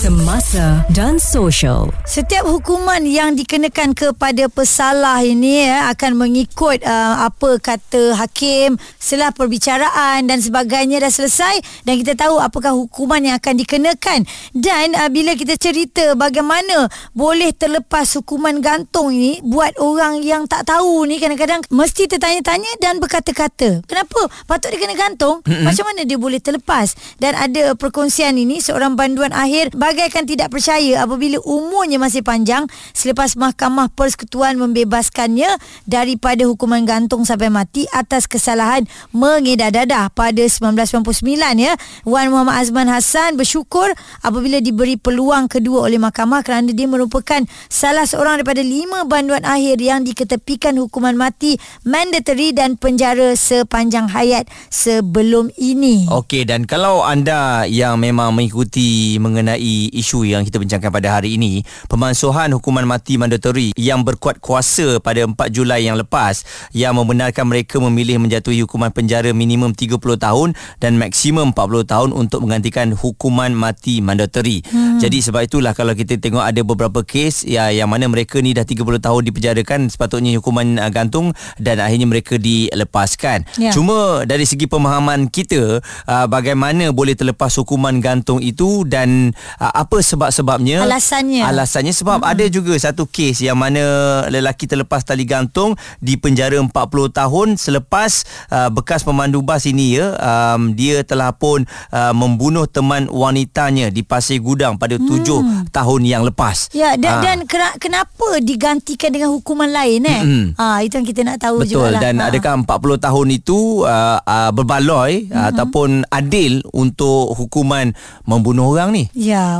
Semasa dan social. Setiap hukuman yang dikenakan kepada pesalah ini ya, akan mengikut uh, apa kata hakim setelah perbicaraan dan sebagainya dah selesai dan kita tahu apakah hukuman yang akan dikenakan. Dan uh, bila kita cerita bagaimana boleh terlepas hukuman gantung ini buat orang yang tak tahu ni kadang-kadang mesti tertanya-tanya dan berkata-kata. Kenapa? Patut dia kena gantung? Mm-hmm. macam mana dia boleh terlepas? Dan ada perkongsian ini seorang banduan akhir bagaikan tidak percaya apabila umurnya masih panjang selepas mahkamah persekutuan membebaskannya daripada hukuman gantung sampai mati atas kesalahan mengedar dadah pada 1999 ya Wan Muhammad Azman Hassan bersyukur apabila diberi peluang kedua oleh mahkamah kerana dia merupakan salah seorang daripada lima banduan akhir yang diketepikan hukuman mati mandatory dan penjara sepanjang hayat sebelum ini. Okey dan kalau anda yang memang mengikuti mengenai isu yang kita bincangkan pada hari ini, pemansuhan hukuman mati mandatory yang berkuat kuasa pada 4 Julai yang lepas yang membenarkan mereka memilih menjatuhi hukuman penjara minimum 30 tahun dan maksimum 40 tahun untuk menggantikan hukuman mati mandatory. Hmm. Jadi sebab itulah kalau kita tengok ada beberapa kes ya yang mana mereka ni dah 30 tahun dipenjarakan sepatutnya hukuman uh, gantung dan akhirnya mereka dilepaskan. Ya. Cuma dari segi pemahaman kita uh, bagaimana boleh terlepas hukuman gantung itu dan uh, apa sebab-sebabnya? Alasannya. Alasannya sebab hmm. ada juga satu kes yang mana lelaki terlepas tali gantung di penjara 40 tahun selepas uh, bekas pemandu bas ini ya um, dia telah pun uh, membunuh teman wanitanya di Pasir Gudang pada hmm. tahun yang lepas. Ya dan, uh. dan kenapa digantikan dengan hukuman lain eh? Hmm. Ah itu yang kita nak tahu Betul. juga lah. Dan ha. adakah 40 tahun itu uh, uh, berbaloi hmm. ataupun adil untuk hukuman membunuh orang ni? Ya.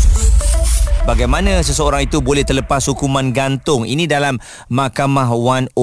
bagaimana seseorang itu boleh terlepas hukuman gantung? Ini dalam mahkamah 101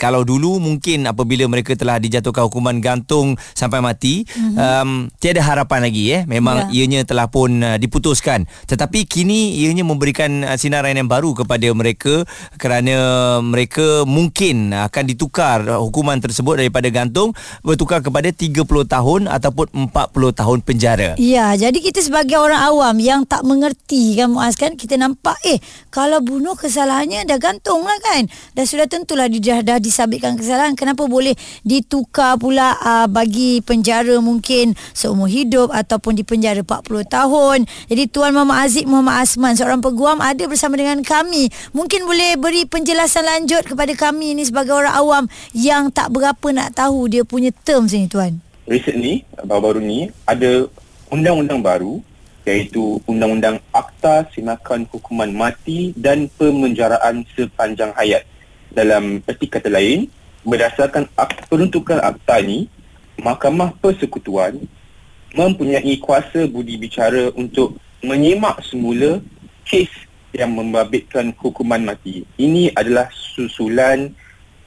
kalau dulu mungkin apabila mereka telah dijatuhkan hukuman gantung sampai mati mm-hmm. um, tiada harapan lagi eh. Memang yeah. ianya telah pun uh, diputuskan. Tetapi kini ianya memberikan uh, sinaran yang baru kepada mereka kerana mereka mungkin akan ditukar hukuman tersebut daripada gantung bertukar kepada 30 tahun ataupun 40 tahun penjara. Ya jadi kita sebagai orang awam yang tak mengerti kan Muaz kan kita nampak eh kalau bunuh kesalahannya dah gantung lah kan. Dah sudah tentulah dia dah, dah disabitkan kesalahan. Kenapa boleh ditukar pula uh, bagi penjara mungkin seumur hidup ataupun di penjara 40 tahun. Jadi Tuan Muhammad Aziz Muhammad Asman seorang peguam ada bersama dengan kami. Mungkin boleh beri penjelasan lanjut kepada kami ni sebagai orang awam yang tak berapa nak tahu dia punya terms ni Tuan. Recently baru-baru ni ada undang-undang baru iaitu Undang-Undang Akta Simakan Hukuman Mati dan Pemenjaraan Sepanjang Hayat. Dalam erti kata lain, berdasarkan peruntukan akta ini, Mahkamah Persekutuan mempunyai kuasa budi bicara untuk menyimak semula kes yang membabitkan hukuman mati. Ini adalah susulan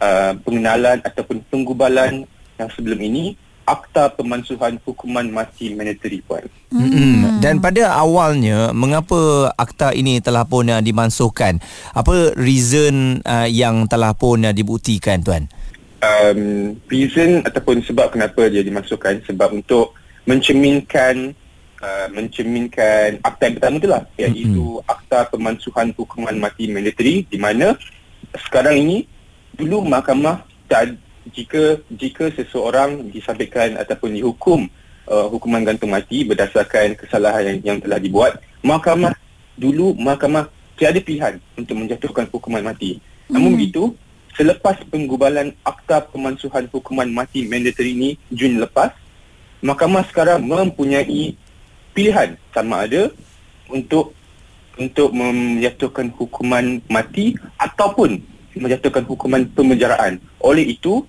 uh, pengenalan ataupun penggubalan yang sebelum ini akta pemansuhan hukuman mati mandatory puan. Hmm. Dan pada awalnya mengapa akta ini telah pun uh, dimansuhkan? Apa reason uh, yang telah pun uh, dibuktikan tuan? Um, reason ataupun sebab kenapa dia dimasukkan sebab untuk mencerminkan uh, mencerminkan akta yang pertama itulah iaitu hmm. akta pemansuhan hukuman mati mandatory di mana sekarang ini dulu mahkamah tak jika jika seseorang disabitkan ataupun dihukum uh, hukuman gantung mati berdasarkan kesalahan yang, yang telah dibuat mahkamah dulu mahkamah tiada pilihan untuk menjatuhkan hukuman mati hmm. namun begitu selepas penggubalan akta pemansuhan hukuman mati mandatory ini Jun lepas mahkamah sekarang mempunyai pilihan sama ada untuk untuk menjatuhkan hukuman mati ataupun menjatuhkan hukuman pemenjaraan. Oleh itu,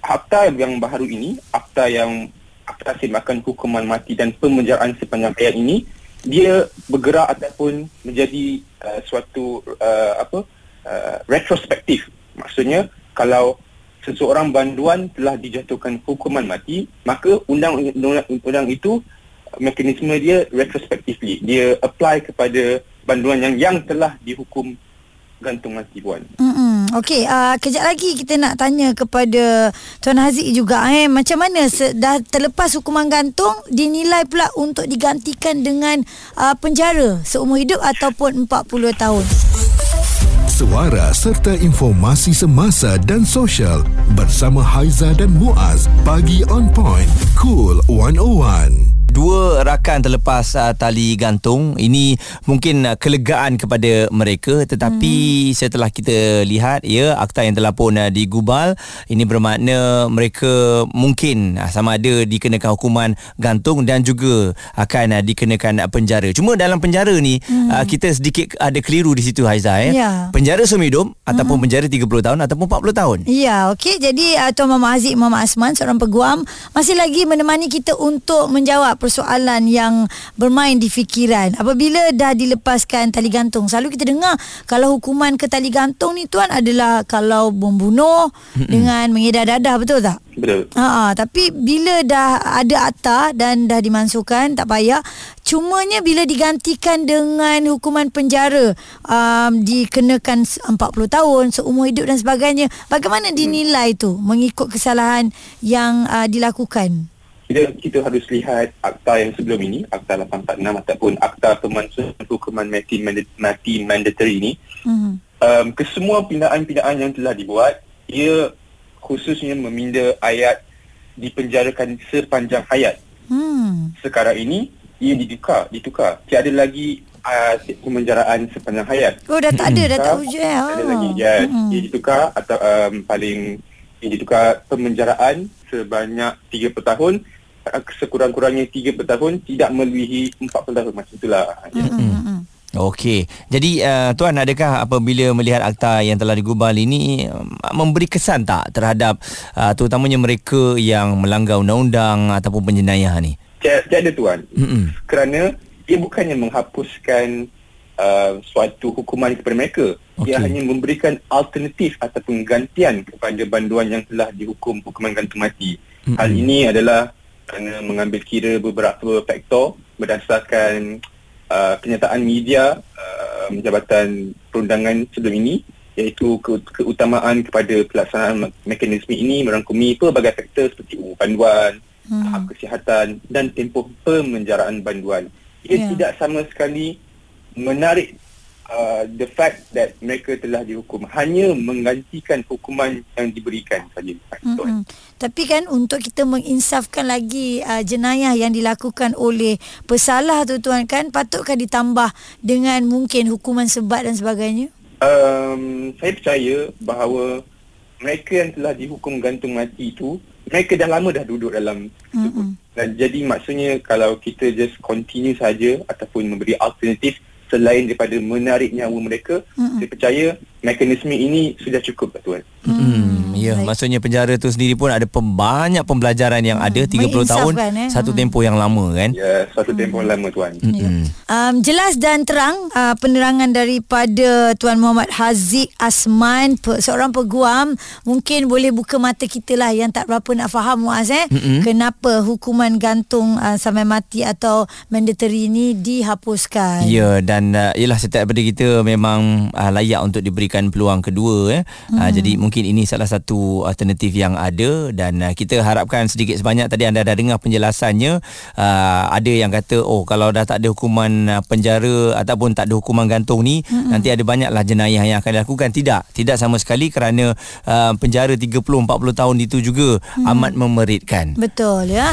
akta yang baru ini, akta yang akta semakan hukuman mati dan pemenjaraan sepanjang hayat ini, dia bergerak ataupun menjadi uh, suatu uh, apa uh, retrospektif. Maksudnya kalau seseorang banduan telah dijatuhkan hukuman mati, maka undang-undang itu mekanisme dia retrospectively. Dia apply kepada banduan yang yang telah dihukum gantung mati puan. Mm-mm. Okey, uh, kejap lagi kita nak tanya kepada Tuan Haziq juga eh macam mana se- dah terlepas hukuman gantung dinilai pula untuk digantikan dengan uh, penjara seumur hidup ataupun 40 tahun. Suara serta informasi semasa dan sosial bersama Haiza dan Muaz bagi on point cool 101 dua rakan terlepas uh, tali gantung ini mungkin uh, kelegaan kepada mereka tetapi hmm. setelah kita lihat ya akta yang telah pun uh, digubal ini bermakna mereka mungkin uh, sama ada dikenakan hukuman gantung dan juga akan uh, dikenakan uh, penjara cuma dalam penjara ni hmm. uh, kita sedikit ada keliru di situ Haiza ya yeah. penjara seumur hidup hmm. ataupun penjara 30 tahun ataupun 40 tahun ya yeah, okey jadi uh, Tuan Mama Aziz Mama Asman seorang peguam masih lagi menemani kita untuk menjawab persoalan yang bermain di fikiran. Apabila dah dilepaskan tali gantung, selalu kita dengar kalau hukuman ke tali gantung ni tuan adalah kalau membunuh dengan mengedar dadah, betul tak? Betul. Ha, tapi bila dah ada akta dan dah dimansuhkan, tak payah. Cumanya bila digantikan dengan hukuman penjara, um, dikenakan 40 tahun, seumur hidup dan sebagainya. Bagaimana dinilai tu mengikut kesalahan yang uh, dilakukan? Kita kita harus lihat akta yang sebelum ini akta 846 ataupun akta pemansuhan hukuman mati mati mandatory ini mm-hmm. um, kesemua pindaan-pindaan yang telah dibuat ia khususnya meminda ayat dipenjarakan sepanjang hayat mm. sekarang ini ia ditukar ditukar tiada lagi uh, pemenjaraan sepanjang hayat oh dah tak ada dah tak wujud ya oh. ada lagi ya mm-hmm. ia ditukar atau um, paling ia ditukar pemenjaraan sebanyak 30 tahun sekurang-kurangnya 3 tahun tidak melebihi 40 tahun macam itulah. Mm-hmm. Okey. Jadi uh, tuan adakah apabila melihat akta yang telah digubal ini um, memberi kesan tak terhadap uh, terutamanya mereka yang melanggar undang-undang ataupun penjenayah ni? Tiada tuan. Mm-hmm. Kerana ia bukannya menghapuskan uh, suatu hukuman kepada mereka. Okay. Ia hanya memberikan alternatif ataupun gantian kepada banduan yang telah dihukum hukuman gantung mati. Mm-hmm. Hal ini adalah kerana mengambil kira beberapa faktor berdasarkan uh, kenyataan media uh, Jabatan Perundangan sebelum ini iaitu ke- keutamaan kepada pelaksanaan mekanisme ini merangkumi pelbagai faktor seperti umur banduan, hmm. hak kesihatan dan tempoh pemenjaraan banduan. Ia yeah. tidak sama sekali menarik uh, the fact that mereka telah dihukum hanya menggantikan hukuman yang diberikan saja. Mm-hmm. Tapi kan untuk kita menginsafkan lagi uh, jenayah yang dilakukan oleh pesalah tu tuan kan patutkah ditambah dengan mungkin hukuman sebat dan sebagainya? Um, saya percaya bahawa mereka yang telah dihukum gantung mati itu mereka dah lama dah duduk dalam mm-hmm. dan jadi maksudnya kalau kita just continue saja ataupun memberi alternatif selain daripada menarik nyawa mereka mm-hmm. saya percaya mekanisme ini sudah cukup tuan hmm ya Baik. maksudnya penjara tu sendiri pun ada banyak pembelajaran yang hmm. ada 30 tahun eh? satu hmm. tempoh yang lama kan ya satu tempoh hmm. lama tuan hmm. ya. um, jelas dan terang uh, penerangan daripada tuan Muhammad Haziq Asman pe- seorang peguam mungkin boleh buka mata kita lah yang tak berapa nak faham Muaz eh hmm. kenapa hukuman gantung uh, sampai mati atau mandatory ini dihapuskan ya dan uh, yalah setiap daripada kita memang uh, layak untuk diberikan peluang kedua eh uh, hmm. uh, jadi mungkin ini salah satu alternatif yang ada dan uh, kita harapkan sedikit sebanyak tadi anda dah dengar penjelasannya uh, ada yang kata oh kalau dah tak ada hukuman uh, penjara ataupun tak ada hukuman gantung ni hmm. nanti ada banyaklah jenayah yang akan dilakukan tidak tidak sama sekali kerana uh, penjara 30 40 tahun itu juga hmm. amat memeritkan betul ya